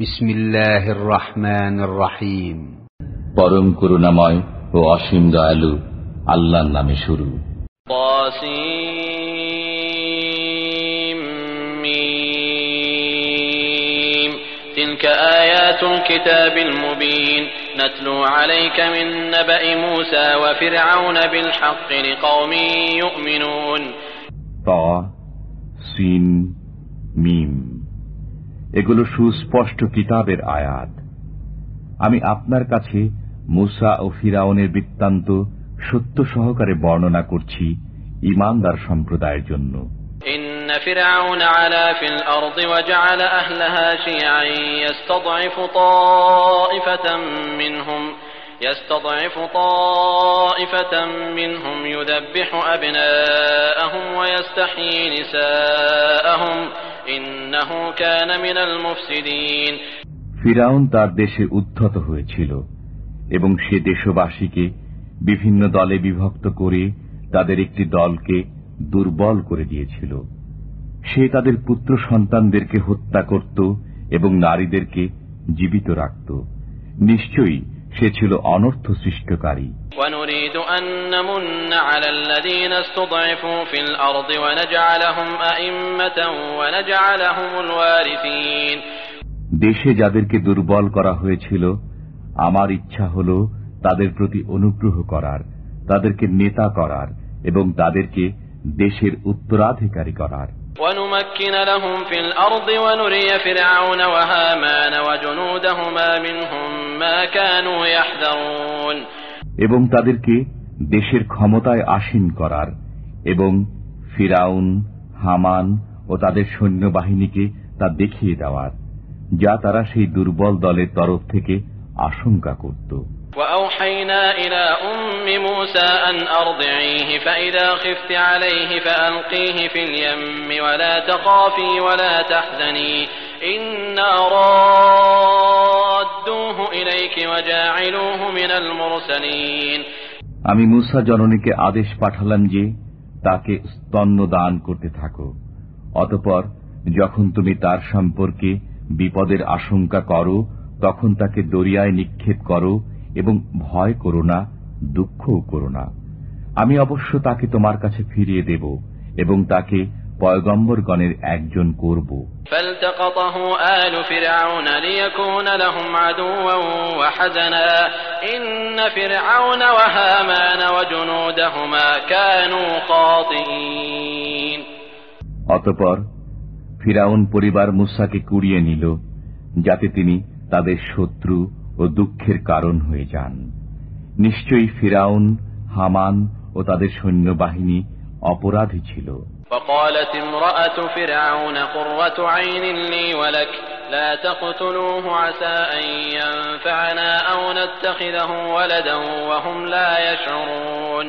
বিসমিল্লাহির রহমানির রহিম পরম করুণাময় ও অসীম দয়ালু আল্লাহর নামে শুরু تلك آيات الكتاب المبين نتلو عليك من نبأ موسى وفرعون بالحق لقوم يؤمنون সিন মিম এগুলো সুস্পষ্ট কিতাবের আয়াত আমি আপনার কাছে মুসা ও ফিরাউনের বৃত্তান্ত সত্য সহকারে বর্ণনা করছি ইমানদার সম্প্রদায়ের জন্য فرعون علا في الأرض وجعل أهلها شيعا يستضعف طائفة منهم يستضعف طائفة منهم يذبح أبناءهم ويستحيي نساءهم إنه كان من المفسدين ফিরাউন তার দেশে উদ্ধত হয়েছিল এবং সে দেশবাসীকে বিভিন্ন দলে বিভক্ত করে তাদের একটি দলকে দুর্বল করে দিয়েছিল সে তাদের পুত্র সন্তানদেরকে হত্যা করত এবং নারীদেরকে জীবিত রাখত নিশ্চয়ই সে ছিল অনর্থ সৃষ্টকারী। দেশে যাদেরকে দুর্বল করা হয়েছিল আমার ইচ্ছা হল তাদের প্রতি অনুগ্রহ করার তাদেরকে নেতা করার এবং তাদেরকে দেশের উত্তরাধিকারী করার। ونمكن لهم في الأرض ونري فرعون وهامان وجنودهما منهم ما كانوا يحذرون এবং তাদেরকে দেশের ক্ষমতায় আসীন করার এবং ফিরাউন হামান ও তাদের সৈন্যবাহিনীকে তা দেখিয়ে দেওয়ার যা তারা সেই দুর্বল দলের তরফ থেকে আশঙ্কা করত وأوحينا إلى أم موسى أن أرضعيه فإذا خفت عليه فألقيه في اليم ولا تخافي ولا تحزني إنا رادوه إليك وجاعلوه من المرسلين আমি মুসা জননীকে আদেশ পাঠালাম যে তাকে স্তন্য দান করতে থাকো অতপর যখন তুমি তার সম্পর্কে বিপদের আশঙ্কা করো তখন তাকে দরিয়ায় নিক্ষেপ করো এবং ভয় করো না দুঃখও করো না। আমি অবশ্য তাকে তোমার কাছে ফিরিয়ে দেব এবং তাকে পয়গম্বরগণের একজন করব। অতপর ফিরাউন পরিবার মুসাকে কুড়িয়ে নিল যাতে তিনি তাদের শত্রু ও দুঃখের কারণ হয়ে যান নিশ্চয়ই ফিরাউন হামান ও তাদের সৈন্যবাহিনী অপরাধী ছিল وقالت امرأة فرعون قرة عين لي ولك لا تقتلوه عسى أن ينفعنا أو نتخذه ولدا وهم لا يشعرون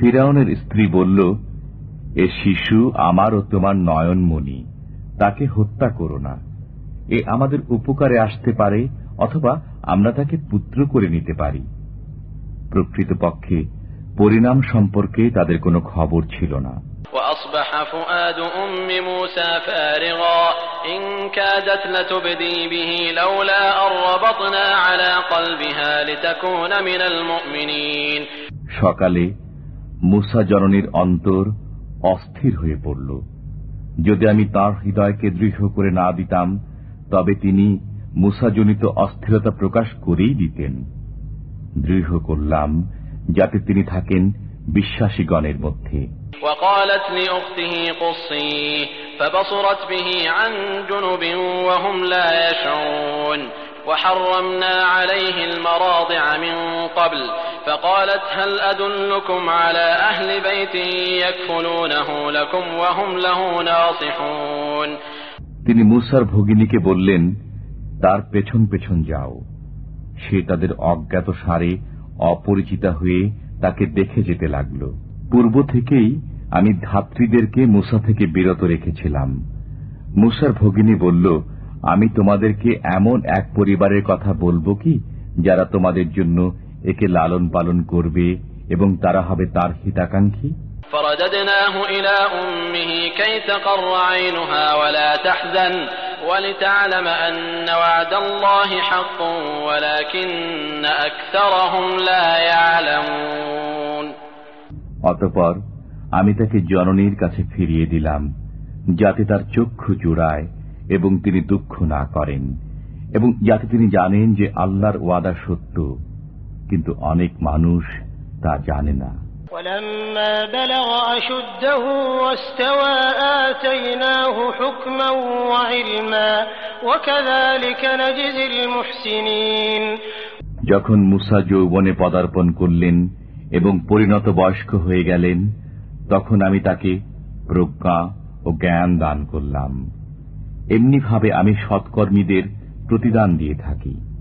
ফিরাউনের স্ত্রী বলল এ শিশু আমার ও তোমার নয়নমণি তাকে হত্যা করো না এ আমাদের উপকারে আসতে পারে অথবা আমরা তাকে পুত্র করে নিতে পারি। প্রকৃতপক্ষে পরিণাম সম্পর্কে তাদের কোনো খবর ছিল না। সকালে মুসা জননীর অন্তর অস্থির হয়ে পড়ল। যদি আমি তার হৃদয়কে দৃঢ় করে না দিতাম তবে তিনি মুসাজনিত অস্থিরতা প্রকাশ করেই দিতেন দৃঢ় করলাম যাতে তিনি থাকেন বিশ্বাসীগণের মধ্যে وحرمنا عليه المراضع من قبل فقالت هل أدلكم على أهل بيت يكفلونه لكم وهم له ناصحون তিনি মুসার ভগিনীকে বললেন তার পেছন পেছন যাও। সে তাদের অজ্ঞাত সারে অপরিচিতা হয়ে তাকে দেখে যেতে লাগল। পূর্ব থেকেই আমি ধাত্রীদেরকে মুসা থেকে বিরত রেখেছিলাম। মুসার ভগিনী বলল, আমি তোমাদেরকে এমন এক পরিবারের কথা বলব কি, যারা তোমাদের জন্য একে লালন পালন করবে এবং তারা হবে তার হিতাকাঙ্ক্ষী? فرددناه إلى أمه كي تقر عينها ولا تحزن ولتعلم أن وعد الله حق ولكن أكثرهم لا يعلمون অতপর আমি তাকে জননীর কাছে ফিরিয়ে দিলাম যাতে তার চক্ষু জোড়ায় এবং তিনি দুঃখ না করেন এবং যাতে তিনি জানেন যে আল্লাহর ওয়াদা সত্য কিন্তু অনেক মানুষ তা জানে না ولما بلغ أشده واستوى آتيناه حكما وعلما وكذلك نجزي المحسنين যখন মুসা যৌবনে পদার্পণ করলেন এবং পরিণত বয়স্ক হয়ে গেলেন তখন আমি তাকে প্রজ্ঞা ও জ্ঞান দান করলাম এমনিভাবে আমি সৎকর্মীদের প্রতিদান দিয়ে থাকি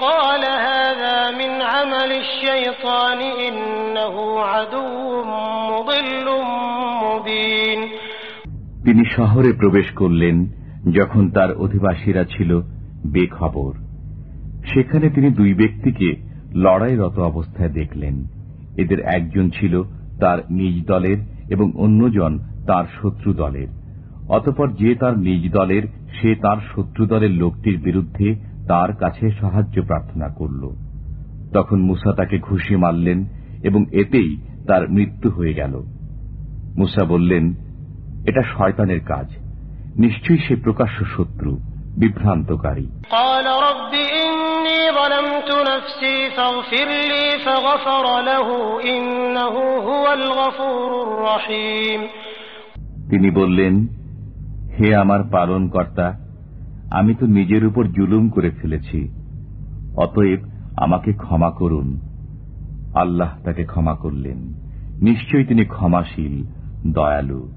قال هذا من عمل الشيطان إنه عدو مضل مبين তিনি শহরে প্রবেশ করলেন যখন তার অধিবাসীরা ছিল বেখবর সেখানে তিনি দুই ব্যক্তিকে লড়াইরত অবস্থায় দেখলেন এদের একজন ছিল তার নিজ দলের এবং অন্যজন তার শত্রু দলের অতপর যে তার নিজ দলের সে তার শত্রু দলের লোকটির বিরুদ্ধে তার কাছে সাহায্য প্রার্থনা করল। তখন মুসা তাকে ঘুষি মারলেন এবং এতেই তার মৃত্যু হয়ে গেল। মুসা বললেন এটা শয়তানের কাজ। নিশ্চয়ই সে প্রকাশ্য শত্রু বিভ্রান্তকারী। তিনি বললেন হে আমার পালন কর্তা আমি তো নিজের উপর জুলুম করে ফেলেছি। অতএব আমাকে ক্ষমা করুন। আল্লাহ তাকে ক্ষমা করলেন। নিশ্চয়ই তিনি ক্ষমাশীল দয়ালু।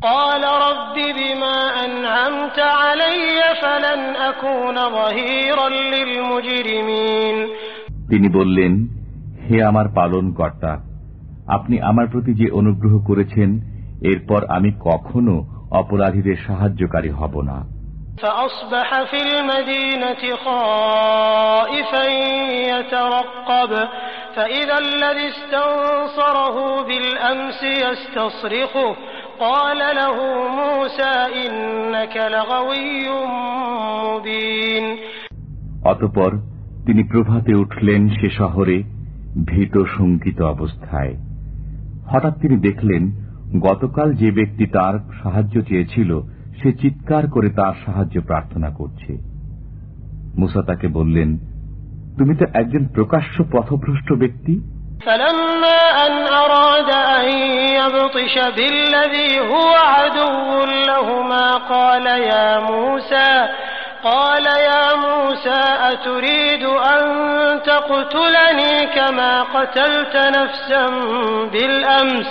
তিনি বললেন হে আমার পালন কর্তা আপনি আমার প্রতি যে অনুগ্রহ করেছেন এরপর আমি কখনো অপরাধীদের সাহায্যকারী হব না। فأصبح في المدينة خائفا يترقب فإذا الذي استنصره بالأمس يستصرخه قال له موسى إنك لغوي مبين অতপর তিনি প্রভাতে উঠলেন সে শহরে ভীত শঙ্কিত অবস্থায় হঠাৎ তিনি দেখলেন গতকাল যে ব্যক্তি তার সাহায্য চেয়েছিল সে চিৎকার করে তার সাহায্য প্রার্থনা করছে মুসা তাকে বললেন তুমি তো একজন প্রকাশ্য পথভ্রষ্ট ব্যক্তি فلما أن أراد أن يبطش بالذي هو عدو لهما قال يا موسى قال يا موسى أتريد أن تقتلني كما قتلت نفسا بالأمس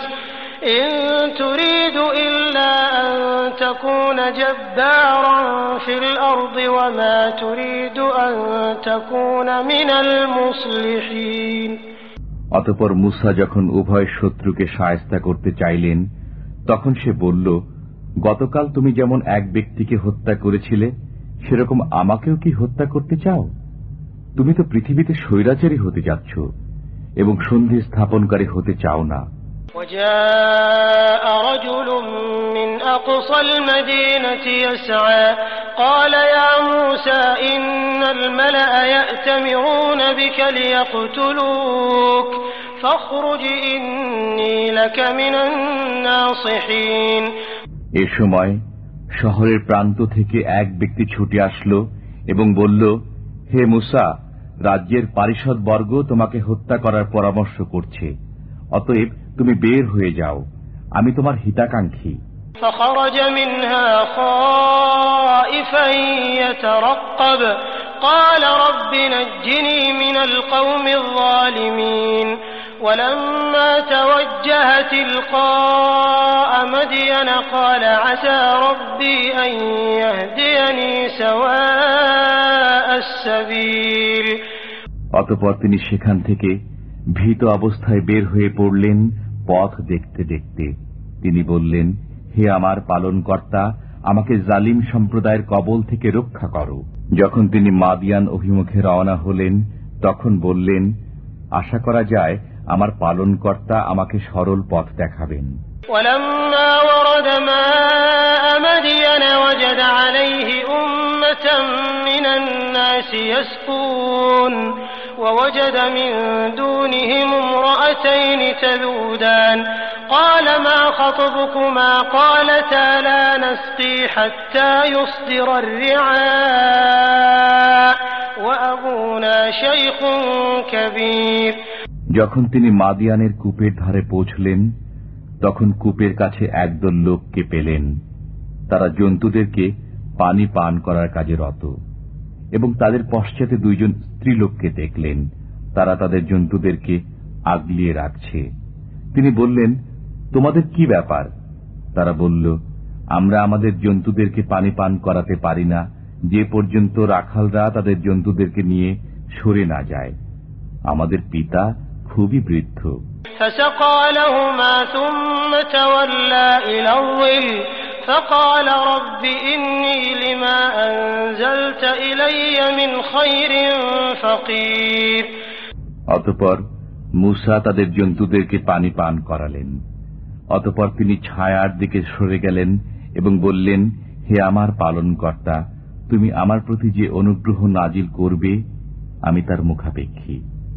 إن تريد إلا أن تكون جبارا في الأرض وما تريد أن تكون من المصلحين অতপর মুসা যখন উভয় শত্রুকে সায়স্তা করতে চাইলেন তখন সে বলল গতকাল তুমি যেমন এক ব্যক্তিকে হত্যা করেছিলে সেরকম আমাকেও কি হত্যা করতে চাও তুমি তো পৃথিবীতে স্বৈরাচারী হতে যাচ্ছ এবং সন্ধি স্থাপনকারী হতে চাও না وجاء رجل من أقصى المدينة يسعى قال يا موسى إن الملأ يأتمرون بك ليقتلوك فاخرج إني لك من الناصحين এ সময় শহরের প্রান্ত থেকে এক ব্যক্তি ছুটে আসলো এবং বলল হে মুসা রাজ্যের পারিষদ বর্গ তোমাকে হত্যা করার পরামর্শ করছে অতএব তুমি বের হয়ে যাও আমি তোমার হিতাকাঙ্ক্ষী فخرج منها خائفا يترقب قال رب نجني من القوم الظالمين ولما توجه تلقاء مدين قال عسى ربي أن يهديني سواء السبيل অতপর তিনি সেখান থেকে ভীত অবস্থায় বের হয়ে পড়লেন পথ দেখতে দেখতে তিনি বললেন হে আমার পালনকর্তা আমাকে জালিম সম্প্রদায়ের কবল থেকে রক্ষা করো যখন তিনি মাদিয়ান অভিমুখে রওনা হলেন তখন বললেন আশা করা যায় আমার পালনকর্তা আমাকে সরল পথ দেখাবেন ولما ورد ماء مدين وجد عليه أمة من الناس يسقون ووجد من دونهم امرأتين تذودان قال ما خطبكما قالتا لا نسقي حتى يصدر الرعاء وأبونا شيخ كبير যখন তিনি মাদিয়ানের কূপের ধারে পৌঁছলেন তখন কূপের কাছে একদল লোককে পেলেন তারা জন্তুদেরকে পানি পান করার কাজে রত এবং তাদের পশ্চাতে দুইজন স্ত্রীলোককে দেখলেন। তারা তাদের জন্তুদেরকে আগলিয়ে রাখছে। তিনি বললেন, তোমাদের কি ব্যাপার? তারা বলল, আমরা আমাদের জন্তুদেরকে পানি পান করাতে পারি না। যে পর্যন্ত রাখালরা তাদের জন্তুদেরকে নিয়ে সরে না যায়, আমাদের পিতা খুবই বৃদ্ধ। فسقى لهما ثم تولى إلى الظل فقال رب إني لما أنزلت إلي من خير فقير অতপর মুসা তাদের জন্তুদেরকে পানি পান করালেন অতপর তিনি ছায়ার দিকে সরে গেলেন এবং বললেন হে আমার পালনকর্তা তুমি আমার প্রতি যে অনুগ্রহ নাজিল করবে আমি তার মুখাপেক্ষী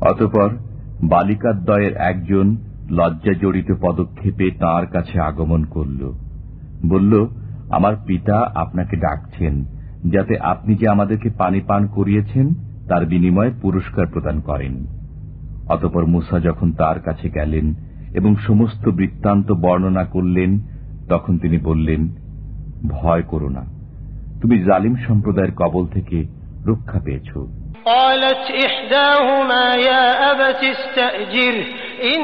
অতপর বালিকাদ্বয়ের একজন লজ্জা জড়িত পদক্ষেপে তাঁর কাছে আগমন করল। বলল, আমার পিতা আপনাকে ডাকছেন, যাতে আপনি যে আমাদেরকে পানি পান করিয়েছেন, তার বিনিময়ে পুরস্কার প্রদান করেন। অতপর মুসা যখন তার কাছে গেলেন এবং সমস্ত বৃত্তান্ত বর্ণনা করলেন, তখন তিনি বললেন, ভয় করো না, তুমি জালিম সম্প্রদায়ের কবল থেকে রক্ষা পেয়েছ। قالت إحداهما يا أبت استأجره إن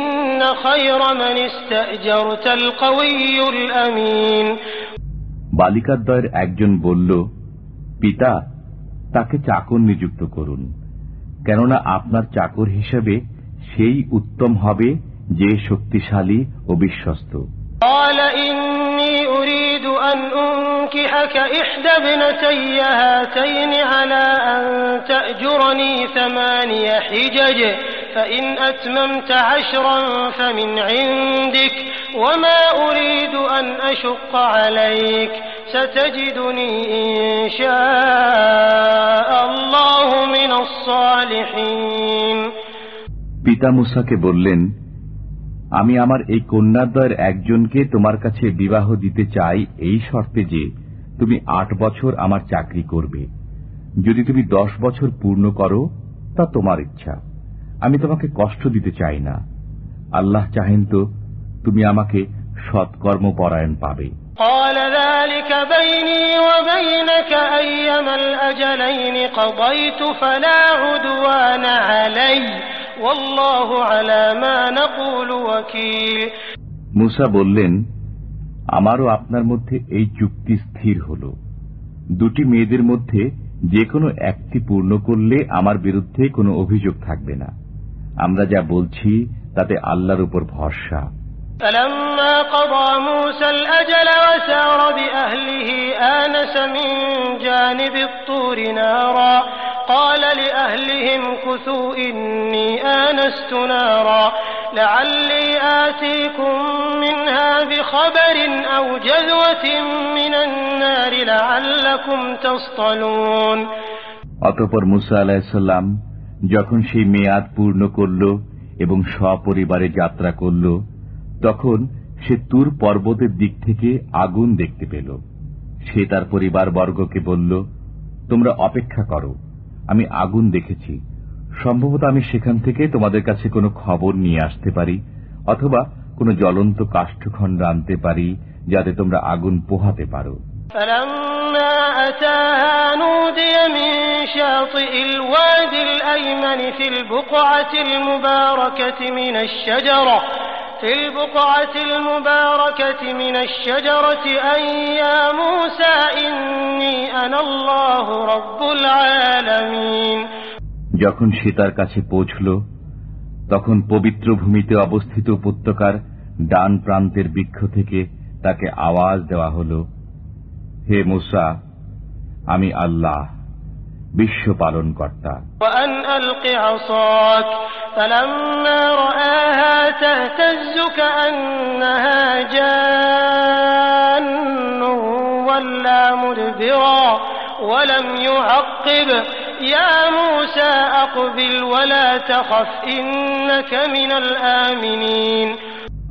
خير من استأجرت القوي الأمين বালিকাদ্বয়ের একজন বলল পিতা তাকে চাকর নিযুক্ত করুন কেননা আপনার চাকর হিসেবে সেই উত্তম হবে যে শক্তিশালী ও বিশ্বস্ত قال إني أريد أن أنكحك إحدى ابنتي هاتين على أن تأجرني ثماني حجج فإن أتممت عشرا فمن عندك وما أريد أن أشق عليك ستجدني إن شاء الله من الصالحين পিতা মুসাকে বললেন আমি আমার এই কন্যাদ্বয়ের একজনকে তোমার কাছে বিবাহ দিতে চাই এই শর্তে যে তুমি আট বছর আমার চাকরি করবে যদি তুমি দশ বছর পূর্ণ করো তা তোমার ইচ্ছা আমি তোমাকে কষ্ট দিতে চাই না আল্লাহ চাহেন তো তুমি আমাকে সৎকর্ম পরায়ণ পাবে قال ذلك بيني وبينك أيما الأجلين قضيت فلا عدوان علي والله على ما نقول وكيل মুসা বললেন আমারও আপনার মধ্যে এই চুক্তি স্থির হল দুটি মেয়েদের মধ্যে যে কোনো একটি পূর্ণ করলে আমার বিরুদ্ধে কোনো অভিযোগ থাকবে না আমরা যা বলছি তাতে আল্লাহর উপর ভরসা فلما قضى موسى الأجل وسار بأهله آنس من جانب الطور نارا قال لأهلهم كثوا إني آنست نارا لعلي آتيكم منها بخبر أو جذوة من النار لعلكم تصطلون অতপর মুসা আলাহিসাল্লাম যখন সেই মেয়াদ পূর্ণ করল এবং সপরিবারে যাত্রা করল তখন সে তুর পর্বতের দিক থেকে আগুন দেখতে পেল সে তার পরিবার বর্গকে বলল তোমরা অপেক্ষা করো আমি আগুন দেখেছি সম্ভবত আমি সেখান থেকে তোমাদের কাছে কোনো খবর নিয়ে আসতে পারি অথবা কোনো জ্বলন্ত কাষ্ঠখণ্ড আনতে পারি যাতে তোমরা আগুন পোহাতে পারো فلما أتاها نودي من شاطئ الواد الأيمن في البقعة المباركة من الشجرة في البقعة المباركة من الشجرة أن يا موسى إني أنا الله رب العالمين যখন সে তার কাছে পৌঁছল তখন পবিত্র ভূমিতে অবস্থিত উপত্যকার ডান প্রান্তের বৃক্ষ থেকে তাকে আওয়াজ দেওয়া হল হে মুসা আমি আল্লাহ বিশ্ব পালন কর্তা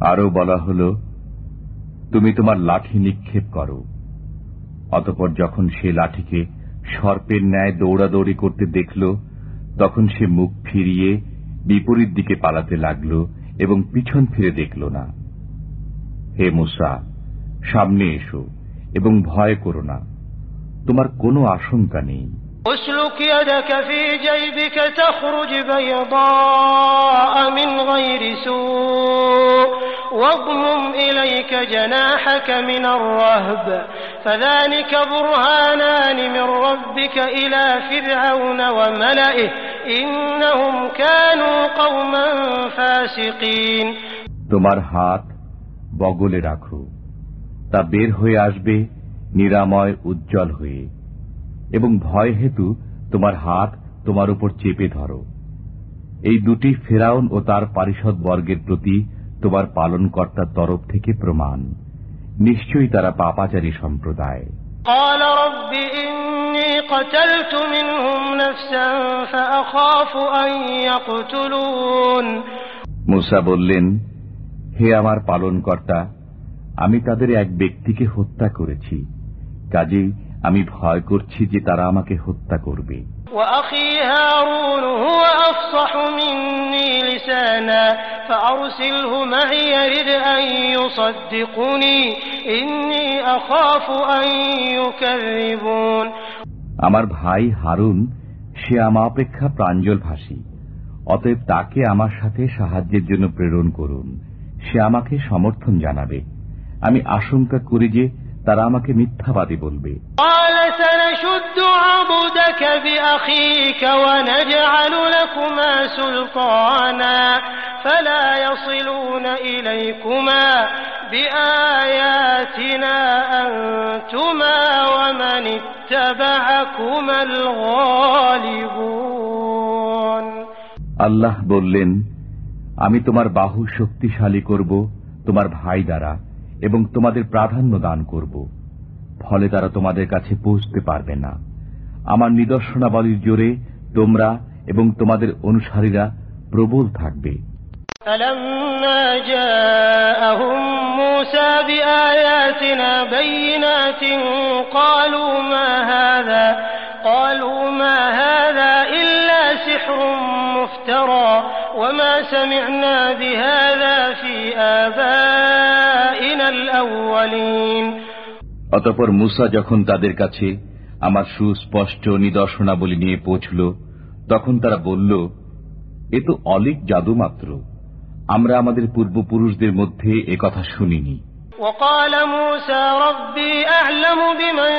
আরও বলা হল তুমি তোমার লাঠি নিক্ষেপ করো। অতপর যখন সে লাঠিকে সর্পের ন্যায় দৌড়াদৌড়ি করতে দেখল, তখন সে মুখ ফিরিয়ে বিপরীত দিকে পালাতে লাগল এবং পিছন ফিরে দেখল না। হে মুসা, সামনে এসো এবং ভয় করো না। তোমার কোনো আশঙ্কা নেই। اسلك يدك في جيبك تخرج بيضاء من غير سوء واضمم إليك جناحك من الرهب فذلك برهانان من ربك إلى فرعون وملئه إنهم كانوا قوما فاسقين তোমার হাত বগলে রাখো তা বের হয়ে আসবে নিরাময় উজ্জ্বল হয়ে এবং ভয় হেতু তোমার হাত তোমার উপর চেপে ধরো। এই দুটি ফেরাউন ও তার পারিষদ বর্গের প্রতি তোমার পালনকর্তার তরফ থেকে প্রমাণ। নিশ্চয়ই তারা পাপাচারী সম্প্রদায়। মুসা বললেন হে আমার পালনকর্তা আমি তাদের এক ব্যক্তিকে হত্যা করেছি। কাজেই আমি ভয় করছি যে তারা আমাকে হত্যা করবে। আমার ভাই হারুন সে আমার অপেক্ষা প্রাঞ্জল ভাষী অতএব তাকে আমার সাথে সাহায্যের জন্য প্রেরণ করুন। সে আমাকে সমর্থন জানাবে। আমি আশঙ্কা করি যে তারা আমাকে মিথ্যাবাদী বলবে। আল্লাহ বললেন আমি তোমার বাহু শক্তিশালী করব তোমার ভাই দ্বারা। এবং তোমাদের প্রাধান্য দান করব ফলে তারা তোমাদের কাছে পৌঁছতে পারবে না আমার নিদর্শনাবলীর জোরে তোমরা এবং তোমাদের অনুসারীরা প্রবল থাকবে فلما جاءهم موسى بآياتنا بينات قالوا ما هذا قالوا ما هذا إلا سحر مفترى وما سمعنا بهذا في آبائنا الأولين অতপর মুসা যখন তাদের কাছে আমার সুস্পষ্ট নিদর্শনাবলী নিয়ে পৌঁছল তখন তারা বলল এ তো অলিক জাদু মাত্র আমরা আমাদের পূর্বপুরুষদের মধ্যে এ কথা শুনিনি وقال موسى ربي أعلم بمن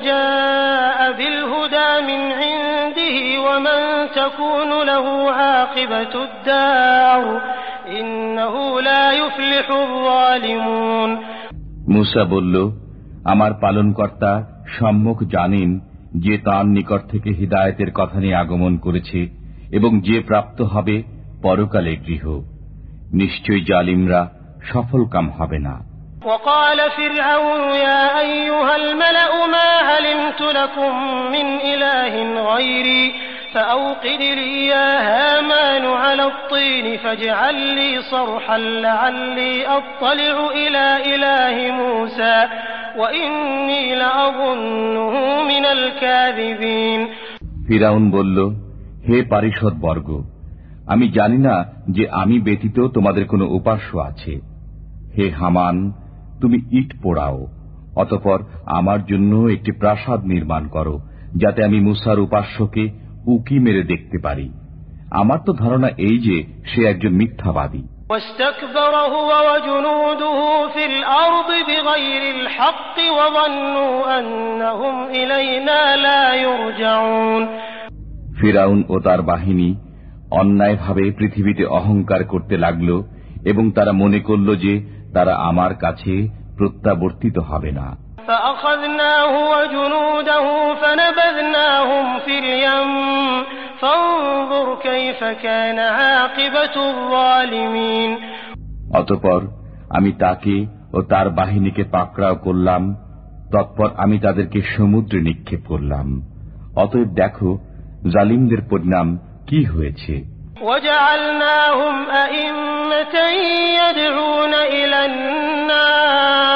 جاء بالهدى من عنده ومن تكون له عاقبة الدار إنه لا يفلح الظالمون মুসা বলল আমার পালনকর্তা সম্মুখ জানেন যে তাঁর নিকট থেকে হিদায়তের কথা নিয়ে আগমন করেছে এবং যে প্রাপ্ত হবে পরকালে গৃহ নিশ্চয়ই জালিমরা সফল কাম হবে না وقال فرعون يا أيها الملأ ما علمت لكم من إله غيري فأوقد لي يا هامان على الطين فاجعل لي صرحا لعلي أطلع إلى إله موسى وإني لأظنه من الكاذبين ফিরাউন বলল হে পারিষদ বর্গ আমি জানি না যে আমি ব্যতীত তোমাদের কোনো উপাস্য আছে হে হামান তুমি ইট পোড়াও অতপর আমার জন্য একটি প্রাসাদ নির্মাণ করো যাতে আমি মুসার উপাস্যকে উকি মেরে দেখতে পারি আমার তো ধারণা এই যে সে একজন মিথ্যাবাদী واستكبر هو وجنوده في الأرض بغير الحق وظنوا أنهم إلينا لا يرجعون ফিরাউন ও তার বাহিনী অন্যায়ভাবে পৃথিবীতে অহংকার করতে লাগল এবং তারা মনে করল যে তারা আমার কাছে প্রত্যাবর্তিত হবে না فأخذناه وجنوده فنبذناهم في اليم فانظر كيف كان عاقبة الظالمين অতপর আমি তাকে ও তার বাহিনীকে পাকড়াও করলাম তৎপর আমি তাদেরকে সমুদ্রে নিক্ষেপ করলাম অতএব দেখো জালিমদের পরিণাম কি হয়েছে وجعلناهم أئمة يدعون إلى النار ويوم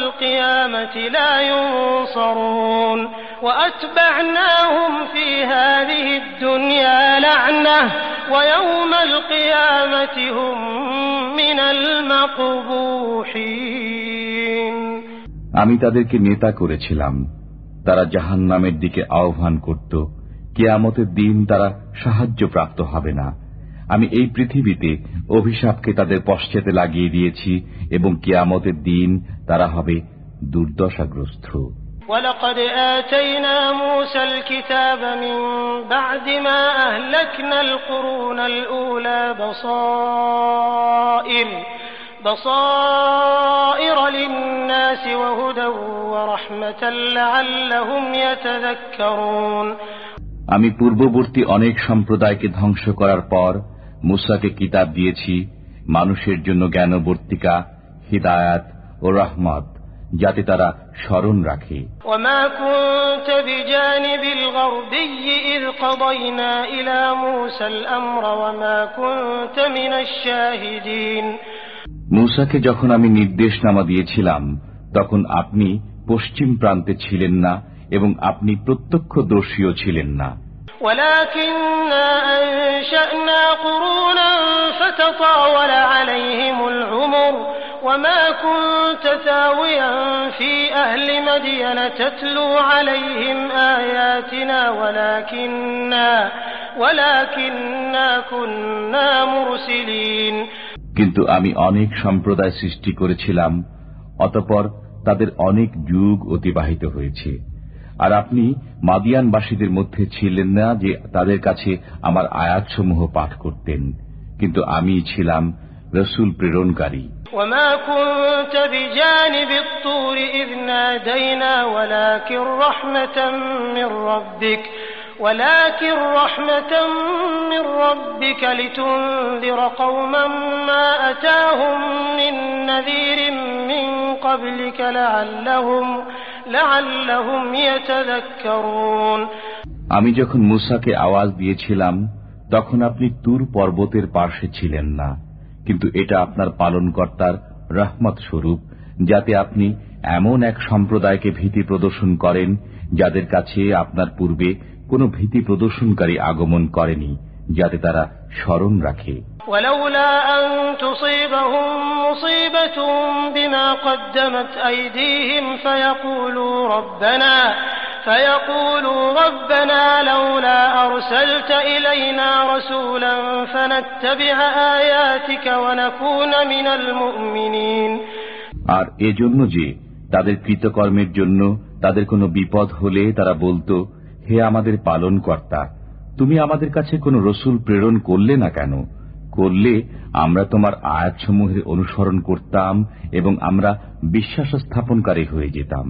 القيامة لا ينصرون وأتبعناهم في هذه الدنيا لعنة ويوم القيامة هم من المقبوحين আমি তাদেরকে নেতা করেছিলাম তারা জাহান নামের দিকে আহ্বান করত কেয়ামতের দিন তারা সাহায্য প্রাপ্ত হবে না আমি এই পৃথিবীতে অভিশাপকে তাদের পশ্চাতে লাগিয়ে দিয়েছি এবং কেয়ামতের দিন তারা হবে দুর্দশাগ্রস্ত ولقد آتينا موسى الكتاب من بعد ما أهلكنا القرون الأولى بصائر بصائر للناس وهدى ورحمة لعلهم يتذكرون আমি পূর্ববর্তী অনেক সম্প্রদায়কে ধ্বংস করার পর মুসাকে কিতাব দিয়েছি মানুষের জন্য জ্ঞানবর্তিকা হিদায়াত ও রহমত যাতে তারা স্মরণ রাখে। মুসাকে যখন আমি নির্দেশ নামা দিয়েছিলাম তখন আপনি পশ্চিম প্রান্তে ছিলেন না এবং আপনি প্রত্যক্ষদর্শীও ছিলেন না। ولكننا أنشأنا قرونا فتطاول عليهم العمر وما كنت ثاويا في أهل مدين تتلو عليهم آياتنا ولكننا ولكننا كنا مرسلين কিন্তু আমি অনেক সম্প্রদায় সৃষ্টি করেছিলাম অতপর তাদের অনেক যুগ অতিবাহিত হয়েছে আর আপনি মাদিয়ানবাসীদের মধ্যে ছিলেন না যে তাদের কাছে আমার আয়াতসমূহ পাঠ করতেন কিন্তু আমি ছিলাম রসুল প্রেরণকারী وما كنت بجانب الطور إذ نادينا ولكن رحمة من ربك ولكن رحمة من ربك لتنذر قوما ما أتاهم من نذير من قبلك لعلهم لعلهم يتذكرون আমি যখন মুসাকে আওয়াজ দিয়েছিলাম, তখন আপনি তুর পর্বতের পার্শ্বে ছিলেন না, কিন্তু এটা আপনার পালনকর্তার রহমত স্বরূপ, যাতে আপনি এমন এক সম্প্রদায়কে ভীতি প্রদর্শন করেন, যাদের কাছে আপনার পূর্বে কোনো ভীতি প্রদর্শনকারী আগমন করেনি, যাতে তারা স্মরণ রাখে ولولا أن تصيبهم مصيبة بما قدمت أيديهم فيقولوا ربنا فيقولوا ربنا لولا أرسلت إلينا رسولا فنتبع آياتك ونكون من المؤمنين আর এজন্য যে তাদের কৃতকর্মের জন্য তাদের কোনো বিপদ হলে তারা বলতো হে আমাদের পালন কর্তা তুমি আমাদের কাছে কোনো রসুল প্রেরণ করলে না কেন করলে আমরা তোমার আয়াতসমূহের অনুসরণ করতাম এবং আমরা বিশ্বাস স্থাপনকারী হয়ে যেতাম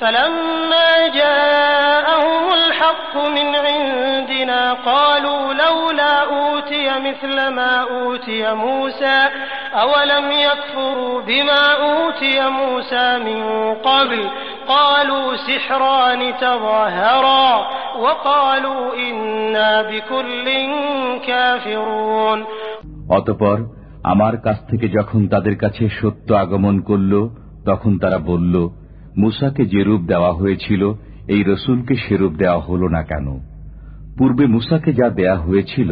فلما جاءهم الحق من عندنا قالوا لولا أوتي مثل ما أوتي موسى أولم يكفروا بما أوتي موسى من قبل قالوا سحران تظاهرا وقالوا إنا بكل كافرون অতপর আমার কাছ থেকে যখন তাদের কাছে সত্য আগমন করল তখন তারা বলল মুসাকে যে রূপ দেওয়া হয়েছিল এই রসুলকে সেরূপ দেওয়া হল না কেন পূর্বে মুসাকে যা দেয়া হয়েছিল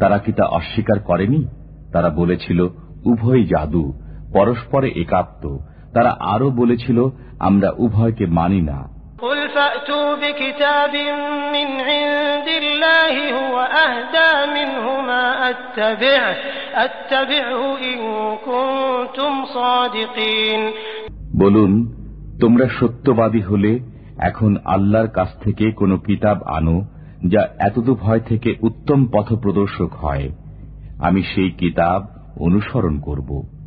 তারা কি তা অস্বীকার করেনি তারা বলেছিল উভয় জাদু পরস্পরে একাত্ম তারা আরও বলেছিল আমরা উভয়কে মানি না। বলুন তোমরা সত্যবাদী হলে এখন আল্লাহর কাছ থেকে কোনো কিতাব আনো যা এতদূ ভয় থেকে উত্তম পথ প্রদর্শক হয়। আমি সেই কিতাব অনুসরণ করব।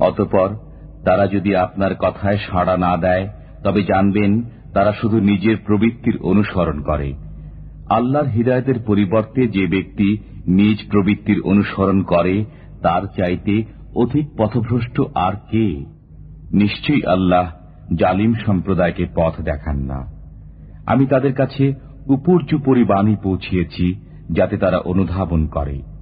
অতপর তারা যদি আপনার কথায় সাড়া না দেয়, তবে জানবেন তারা শুধু নিজের প্রবৃত্তির অনুসরণ করে। আল্লাহর হৃদায়তের পরিবর্তে যে ব্যক্তি নিজ প্রবৃত্তির অনুসরণ করে, তার চাইতে অধিক পথভ্রষ্ট আর কে? নিশ্চয়ই আল্লাহ জালিম সম্প্রদায়কে পথ দেখান না। আমি তাদের কাছে উপর্যুপরি বাণী পৌঁছিয়েছি, যাতে তারা অনুধাবন করে।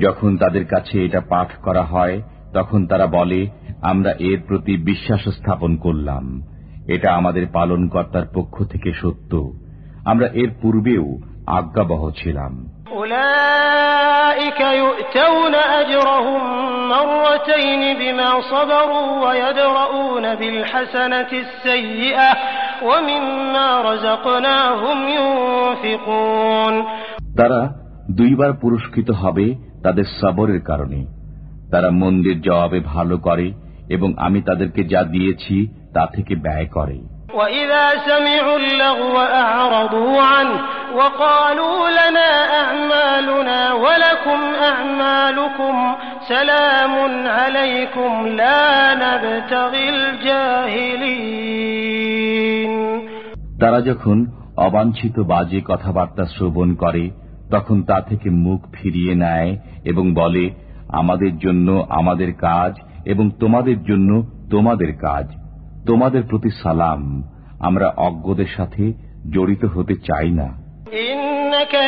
যখন তাদের কাছে এটা পাঠ করা হয় তখন তারা বলে আমরা এর প্রতি বিশ্বাস স্থাপন করলাম। এটা আমাদের পালনকর্তার পক্ষ থেকে সত্য। আমরা এর পূর্বেও আজ্ঞাবহ ছিলাম। তারা দুইবার পুরস্কৃত হবে তাদের সবরের কারণে তারা মন্দির জবাবে ভালো করে এবং আমি তাদেরকে যা দিয়েছি তা থেকে ব্যয় করে وإذا سمعوا اللغو أعرضوا عنه وقالوا لنا أعمالنا ولكم أعمالكم سلام عليكم لا نبتغي الجاهلين তারা যখন অবাঞ্ছিত বাজে কথাবার্তা শ্রবণ করে তখন তা থেকে মুখ ফিরিয়ে নেয় এবং বলে, আমাদের জন্য আমাদের কাজ এবং তোমাদের জন্য তোমাদের কাজ। তোমাদের প্রতি সালাম। আমরা অজ্ঞদের সাথে জড়িত হতে চাই না। ইন্নাকা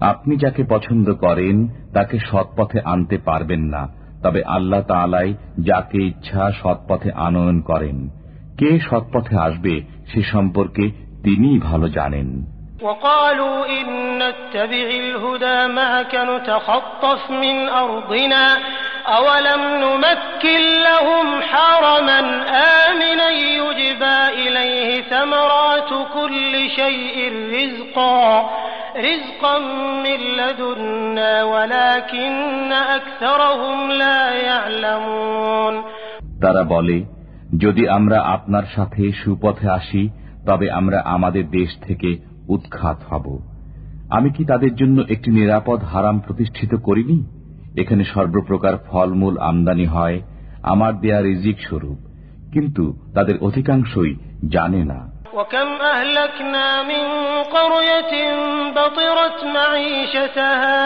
আপনি যাকে পছন্দ করেন, তাকে সৎপথে আনতে পারবেন না। তবে আল্লাহ তালাই যাকে ইচ্ছা সৎপথে আনয়ন করেন। কে সৎপথে আসবে সে সম্পর্কে তিনিই ভালো জানেন। وقالوا إن نتبع الهدى معك نتخطف من أرضنا أولم نمكن لهم حرما آمنا يجبى إليه ثمرات كل شيء رزقا رزقا من لدنا ولكن أكثرهم لا يعلمون তারা বলে যদি আমরা আপনার সাথে সুপথে আসি তবে আমরা আমাদের দেশ থেকে উৎখাত হব আমি কি তাদের জন্য একটি নিরাপদ হারাম প্রতিষ্ঠিত করিনি এখানে সর্বপ্রকার ফলমূল আমদানি হয় আমার দেয়া রিজিক স্বরূপ কিন্তু তাদের অধিকাংশই জানে না وكم أهلكنا من قرية بطرت معيشتها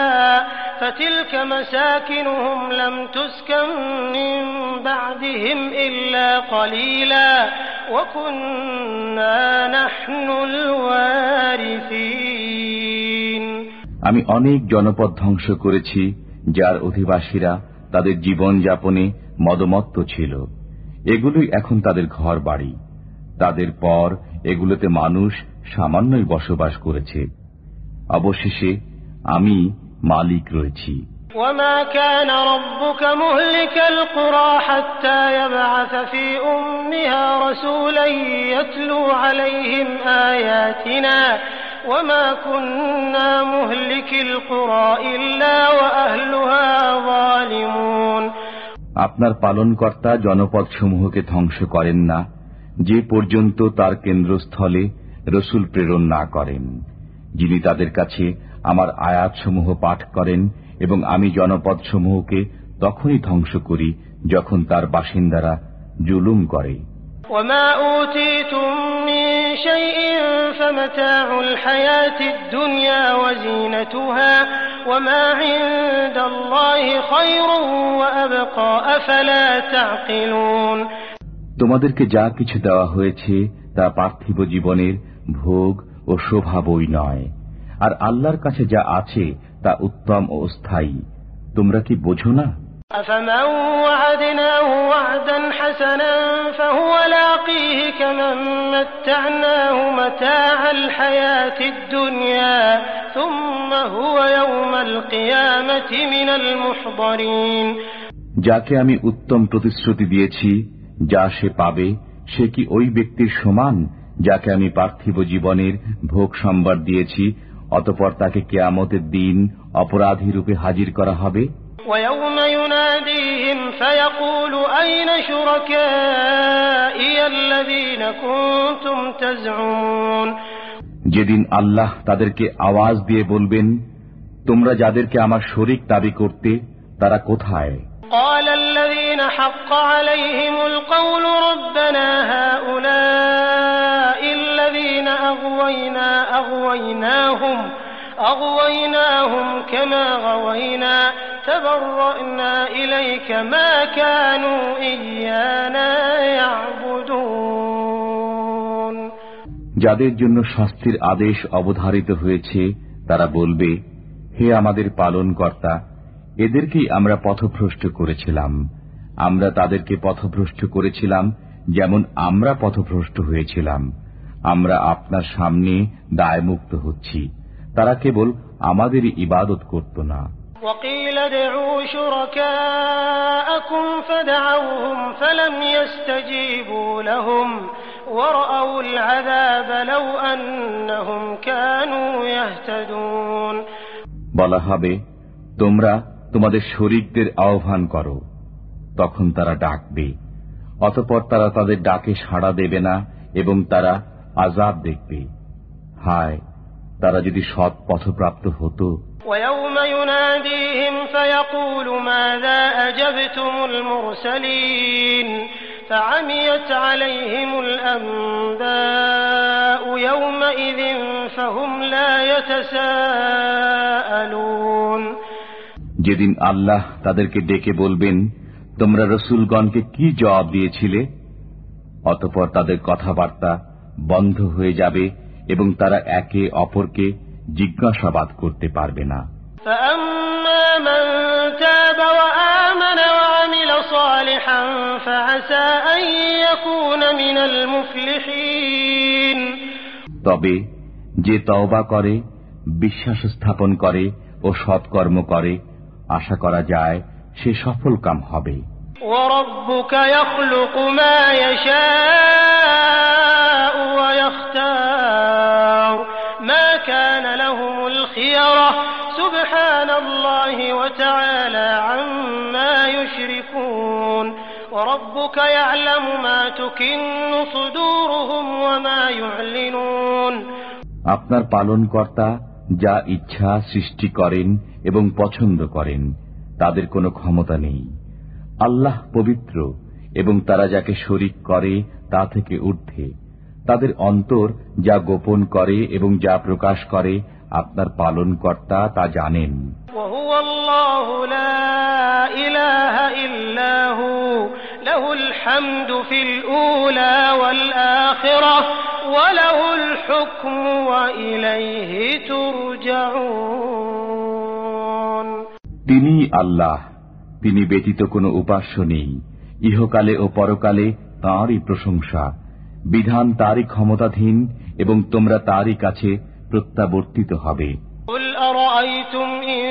فتلك مساكنهم لم تسكن من بعدهم إلا قليلا وكنا نحن الوارثين আমি অনেক জনপদ ধ্বংস করেছি, যার অধিবাসীরা তাদের জীবন যাপনে মদমত্ত ছিল। এগুলোই এখন তাদের ঘর বাড়ি। তাদের পর এগুলোতে মানুষ সামান্যই বসবাস করেছে। অবশেষে আমি মালিক রয়েছি। وما كان ربك مهلك القرى حتى يبعث في أمها رسولا يتلو عليهم آياتنا وما كنا مهلك القرى إلا وأهلها ظالمون আপনার পালনকর্তা জনপদসমূহকে ধ্বংস করেন না যে পর্যন্ত তার কেন্দ্রস্থলে রসুল প্রেরণ না করেন যিনি তাদের কাছে আমার আয়াতসমূহ পাঠ করেন এবং আমি জনপদসমূহকে তখনই ধ্বংস করি যখন তার বাসিন্দারা জুলুম করে। তোমাদেরকে যা কিছু দেওয়া হয়েছে তা পার্থিব জীবনের ভোগ ও শোভা বই নয়। আর আল্লাহর কাছে যা আছে তা উত্তম ও স্থায়ী তোমরা কি বোঝো না أفمن وعدناه وعدا حسنا فهو لاقيه كمن متعناه متاع الحياة الدنيا ثم هو يوم القيامة من المحضرين যাকে আমি উত্তম প্রতিশ্রুতি দিয়েছি যা সে পাবে সে কি ওই ব্যক্তির সমান যাকে আমি পার্থিব জীবনের ভোগ সম্বার দিয়েছি অতপর তাকে কেয়ামতের দিন অপরাধী রূপে হাজির করা হবে ويوم يناديهم فيقول أين شركائي الذين كنتم تزعمون যেদিন আল্লাহ তাদেরকে আওয়াজ দিয়ে বলবেন তোমরা যাদেরকে আমার শরিক দাবি করতে তারা কোথায় قال الذين حق عليهم القول ربنا هؤلاء الذين أغوينا أغويناهم أغويناهم كما غوينا تبرأنا إليك ما كانوا إيانا يعبدون যাদের জন্য শাস্তির আদেশ অবধারিত হয়েছে তারা বলবে হে আমাদের পালন কর্তা এদেরকেই আমরা পথভ্রষ্ট করেছিলাম আমরা তাদেরকে পথভ্রষ্ট করেছিলাম যেমন আমরা পথভ্রষ্ট হয়েছিলাম আমরা আপনার সামনে দায়মুক্ত হচ্ছি তারা কেবল আমাদেরই ইবাদত করত না وقيل ادعوا شركاءكم فدعوهم فلم يستجيبوا لهم ورأوا العذاب لو أنهم كانوا يهتدون বলা হবে তোমরা তোমাদের শরিকদের আহ্বান করো তখন তারা ডাকবে অতপর তারা তাদের ডাকে সাড়া দেবে না এবং তারা আজাব দেখবে। হায় তারা যদি সৎ পথপ্রাপ্ত হতো। যেদিন আল্লাহ তাদেরকে ডেকে বলবেন তোমরা রসুলগণকে কি জবাব দিয়েছিলে? অতপর তাদের কথাবার্তা বন্ধ হয়ে যাবে এবং তারা একে অপরকে জিজ্ঞাসাবাদ করতে পারবে না فأما من تاب وآمن وعمل صالحا فعسى أن يكون من المفلحين তবে যে তওবা করে বিশ্বাস স্থাপন করে ও সৎকর্ম করে আশা করা যায় সে সফল কাম হবে وربك يخلق ما يشاء وربك يعلم ما تكن صدورهم وما يعلنون আপনার পালনকর্তা যা ইচ্ছা সৃষ্টি করেন এবং পছন্দ করেন তাদের কোনো ক্ষমতা নেই আল্লাহ পবিত্র এবং তারা যাকে শরিক করে তা থেকে ঊর্ধ্বে তাদের অন্তর যা গোপন করে এবং যা প্রকাশ করে আপনার পালনকর্তা তা জানেন। তিনি আল্লাহ তিনি ব্যতীত কোন উপাস্য নেই। ইহকালে ও পরকালে তাঁরই প্রশংসা। বিধান তারই ক্ষমতাধীন এবং তোমরা তারই কাছে প্রত্যাবর্তিত হবে قل أرأيتم إن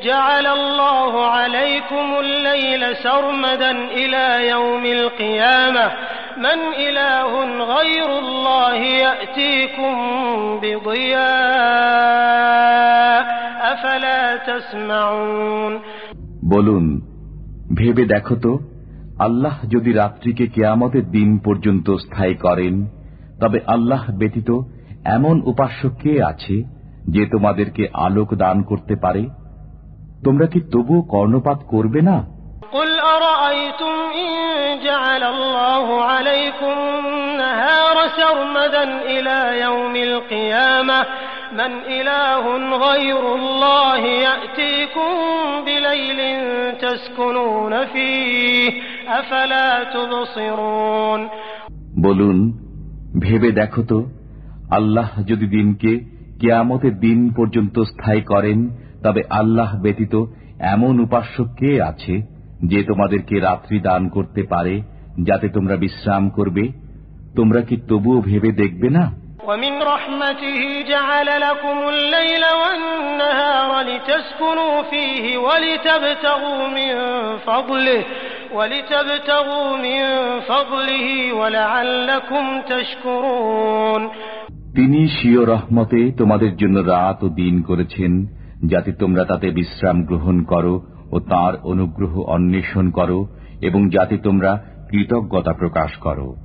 جعل الله عليكم الليل سرمدا إلى يوم القيامة من إله غير الله يأتيكم بضياء أفلا تسمعون বলুন ভেবে দেখো তো আল্লাহ যদি রাত্রিকে কেয়ামতের দিন পর্যন্ত স্থায়ী করেন তবে আল্লাহ ব্যতীত এমন উপাস্য কে আছে যে তোমাদেরকে আলোক দান করতে পারে তোমরা কি তবুও কর্ণপাত করবে না قل أرأيتم إن جعل الله عليكم النهار سرمدا إلى يوم القيامة من إله غير الله يأتيكم بليل تسكنون فيه أفلا تبصرون বলুন ভেবে দেখো তো আল্লাহ যদি দিনকে কেয়ামতের দিন পর্যন্ত স্থায়ী করেন তবে আল্লাহ ব্যতীত এমন উপাস্য কে আছে যে তোমাদেরকে রাত্রি দান করতে পারে যাতে তোমরা বিশ্রাম করবে তোমরা কি তবুও ভেবে দেখবে না ومن رحمته جعل لكم الليل والنهار لتسكنوا فيه ولتبتغوا من فضله ولتبتغوا من فضله ولعلكم تشكرون তিনি শিও রহমতে তোমাদের জন্য রাত ও দিন করেছেন যাতে তোমরা তাতে বিশ্রাম গ্রহণ করো ও তার অনুগ্রহ অন্বেষণ করো এবং যাতে তোমরা কৃতজ্ঞতা প্রকাশ করো।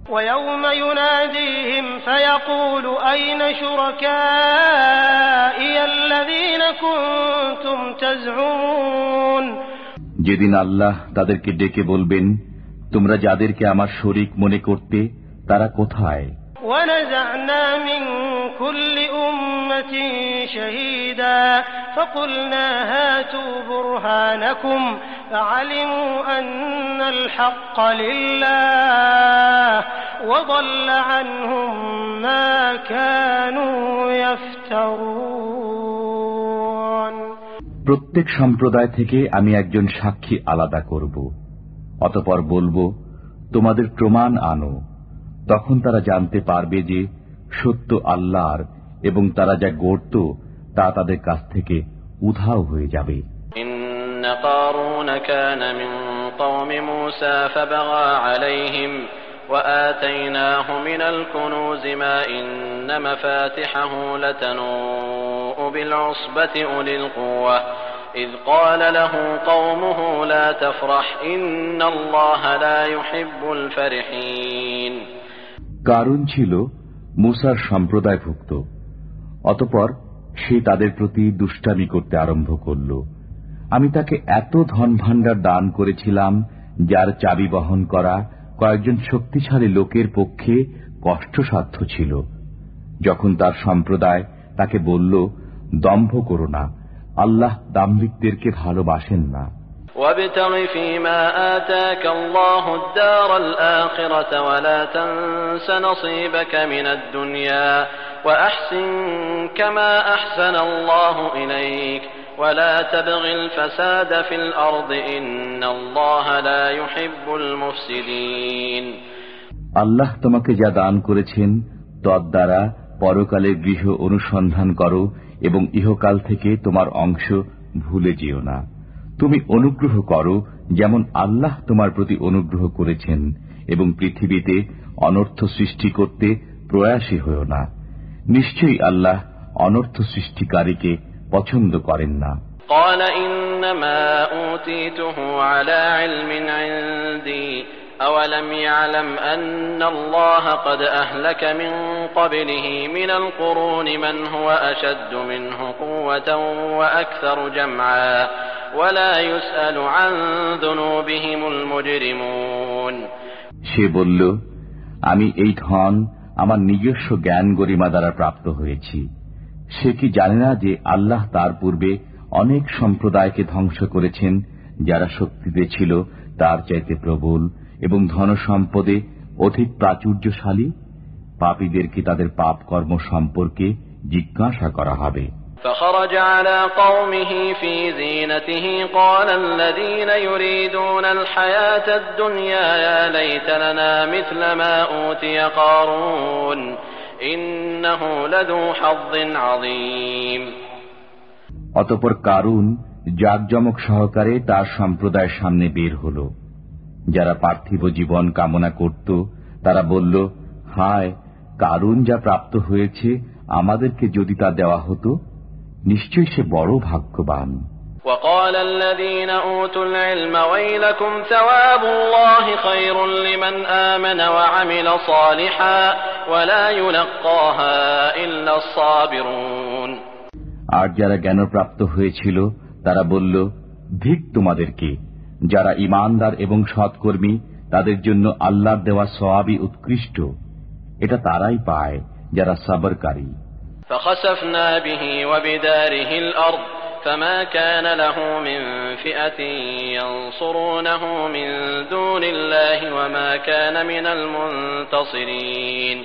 যেদিন আল্লাহ তাদেরকে ডেকে বলবেন তোমরা যাদেরকে আমার শরিক মনে করতে তারা কোথায়? ونزعنا من كل أمة شهيدا فقلنا هاتوا برهانكم فعلموا أن الحق لله وضل عنهم ما كانوا يفترون প্রত্যেক সম্প্রদায় থেকে আমি একজন সাক্ষী আলাদা করব অতপর বলবো তোমাদের প্রমাণ আনো তখন তারা জানতে পারবে যে সত্য আল্লাহর এবং তারা যা গড়ত তা তাদের কাছ থেকে উধাও হয়ে যাবে إن قارون كان من قوم موسى فبغى عليهم وآتيناه من الكنوز ما إن مفاتحه لتنوء بالعصبة أولي القوة إذ قال له قومه لا تفرح إن الله لا يحب الفرحين কারণ ছিল মুসার সম্প্রদায়ভুক্ত। অতপর সে তাদের প্রতি দুষ্টামি করতে আরম্ভ করল। আমি তাকে এত ধন ভাণ্ডার দান করেছিলাম, যার চাবি বহন করা কয়েকজন শক্তিশালী লোকের পক্ষে কষ্টসাধ্য ছিল। যখন তার সম্প্রদায় তাকে বলল, দম্ভ করো না, আল্লাহ দাম্ভিকদেরকে ভালোবাসেন না। وابتغ فيما آتاك الله الدار الآخرة ولا تنس نصيبك من الدنيا وأحسن كما أحسن الله إليك ولا تبغ الفساد في الأرض إن الله لا يحب المفسدين আল্লাহ তোমাকে যা দান করেছেন তদ্বারা পরকালের গৃহ অনুসন্ধান করো এবং ইহকাল থেকে তোমার অংশ ভুলে যেও না তুমি অনুগ্রহ করো যেমন আল্লাহ তোমার প্রতি অনুগ্রহ করেছেন এবং পৃথিবীতে অনর্থ সৃষ্টি করতে প্রয়াসী হও না নিশ্চয়ই আল্লাহ অনর্থ সৃষ্টিকারীকে পছন্দ করেন না قال إنما أوتيته على علم عندي أولم يعلم أن الله قد أهلك من قبله من القرون من هو أشد منه قوة وأكثر جمعا সে বলল, আমি এই ধন আমার নিজস্ব জ্ঞান গরিমা দ্বারা প্রাপ্ত হয়েছি। সে কি জানে না যে আল্লাহ তার পূর্বে অনেক সম্প্রদায়কে ধ্বংস করেছেন, যারা শক্তিতে ছিল, তার চাইতে প্রবল এবং ধন সম্পদে অধিক প্রাচুর্যশালী? পাপীদেরকে তাদের পাপ কর্ম সম্পর্কে জিজ্ঞাসা করা হবে। فخرج على قومه في زينته قال الذين يريدون الحياة الدنيا يا ليت لنا مثل ما أوتي قارون إنه لذو حظ عظيم অতপর কারুন জাকজমক সহকারে তার সম্প্রদায়ের সামনে বের হল যারা পার্থিব জীবন কামনা করত তারা বলল হায় কারুন যা প্রাপ্ত হয়েছে আমাদেরকে যদি তা দেওয়া হতো নিশ্চয়ই সে বড় ভাগ্যবান وقال الذين أوتوا العلم ويلكم ثواب الله خير لمن آمن وعمل صالحا ولا يلقاها إلا الصابرون আর যারা জ্ঞানপ্রাপ্ত হয়েছিল তারা বলল ধিক তোমাদেরকে যারা ইমানদার এবং সৎকর্মী তাদের জন্য আল্লাহর দেওয়া সওয়াবই উৎকৃষ্ট এটা তারাই পায় যারা সাবরকারী فخسفنا به وبداره الأرض فما كان له من فئة ينصرونه من دون الله وما كان من المنتصرين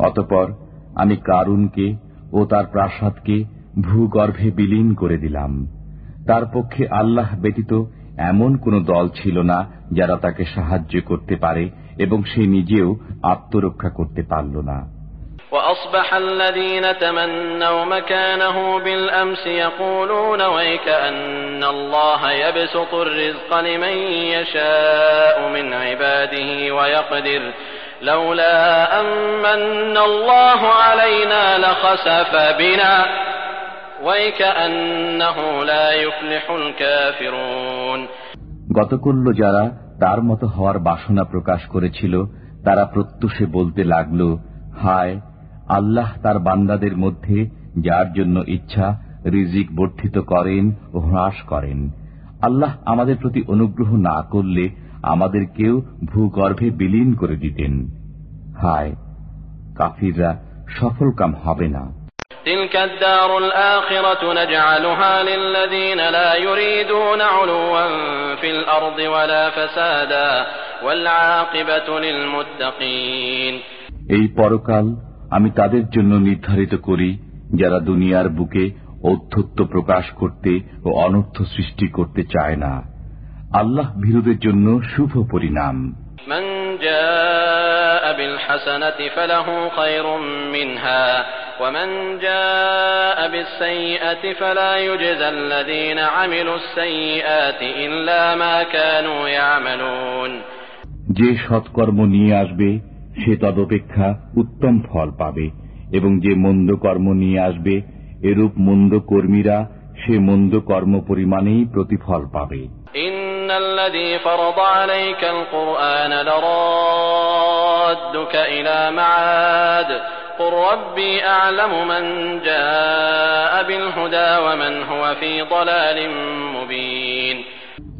অতপর আমি কারুনকে ও তার প্রাসাদকে ভূগর্ভে বিলীন করে দিলাম তার পক্ষে আল্লাহ ব্যতীত এমন কোন দল ছিল না যারা তাকে সাহায্য করতে পারে এবং সে নিজেও আত্মরক্ষা করতে পারল না وأصبح الذين تمنوا مكانه بالأمس يقولون ويك أن الله يبسط الرزق لمن يشاء من عباده ويقدر لولا أمن الله علينا لخسف بنا ويكأنه لا يفلح الكافرون গতকল্য যারা তার মতো হওয়ার বাসনা প্রকাশ করেছিল তারা প্রত্যুষে বলতে লাগল হায় আল্লাহ তার বান্দাদের মধ্যে যার জন্য ইচ্ছা রিজিক বর্ধিত করেন ও হ্রাস করেন আল্লাহ আমাদের প্রতি অনুগ্রহ না করলে আমাদেরকেও ভূগর্ভে বিলীন করে দিতেন হায় কাফিররা সফলকাম হবে না تلك الدار الآخرة نجعلها للذين لا يريدون علوا في الأرض ولا فسادا والعاقبة للمتقين এই পরকাল আমি তাদের জন্য নির্ধারিত করি যারা দুনিয়ার বুকে ঔদ্ধত্য প্রকাশ করতে ও অনর্থ সৃষ্টি করতে চায় না আল্লাহ ভীরুদের জন্য শুভ পরিণাম من جاء بالحسنة فله خير منها ومن جاء بالسيئة فلا يجزى الذين عملوا السيئات إلا ما كانوا يعملون যে সৎকর্ম নিয়ে আসবে সে তদপেক্ষা উত্তম ফল পাবে এবং যে মন্দ কর্ম নিয়ে আসবে এরূপ মন্দ কর্মীরা সে মন্দ কর্ম পরিমাণেই প্রতিফল পাবে।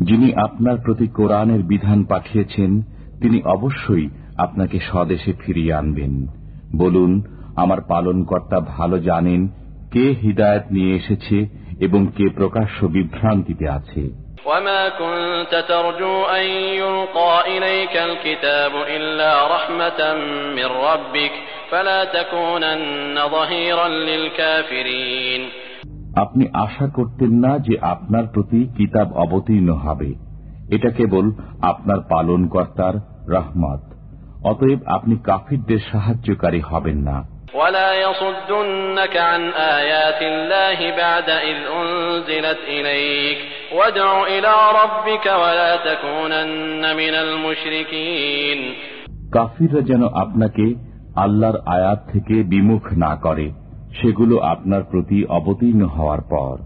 যিনি আপনার প্রতি কোরআনের বিধান পাঠিয়েছেন তিনি অবশ্যই আপনাকে স্বদেশে ফিরিয়ে আনবেন বলুন আমার পালনকর্তা ভালো জানেন কে হিদায়ত নিয়ে এসেছে এবং কে প্রকাশ্য বিভ্রান্তিতে আছে وما كنت ترجو أن يلقى إليك الكتاب إلا رحمة من ربك فلا تكونن ظهيرا للكافرين আপনি আশা করতেন না যে আপনার প্রতি কিতাব অবতীর্ণ হবে এটা কেবল আপনার পালনকর্তার রহমত অতএব আপনি কাফিরদের সাহায্যকারী হবেন না। কাফিররা যেন আপনাকে আল্লাহর আয়াত থেকে বিমুখ না করে সেগুলো আপনার প্রতি অবতীর্ণ হওয়ার পর।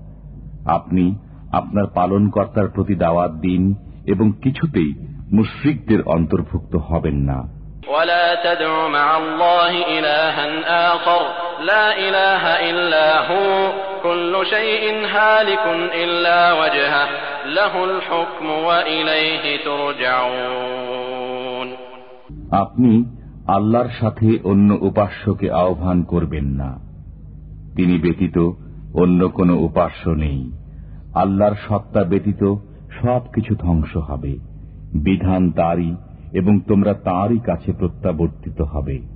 আপনি আপনার পালনকর্তার প্রতি দাওয়াত দিন এবং কিছুতেই মুশ্রিকদের অন্তর্ভুক্ত হবেন না। ولا تدع مع الله إلها آخر لا إله إلا هو كل شيء هالك إلا وجهه له الحكم وإليه ترجعون আপনি আল্লাহর সাথে অন্য উপাস্যকে আহ্বান করবেন না তিনি ব্যতীত অন্য কোনো উপাস্য নেই আল্লাহর সত্তা ব্যতীত সবকিছু ধ্বংস হবে বিধান তারই এবং তোমরা তাঁরই কাছে প্রত্যাবর্তিত হবে।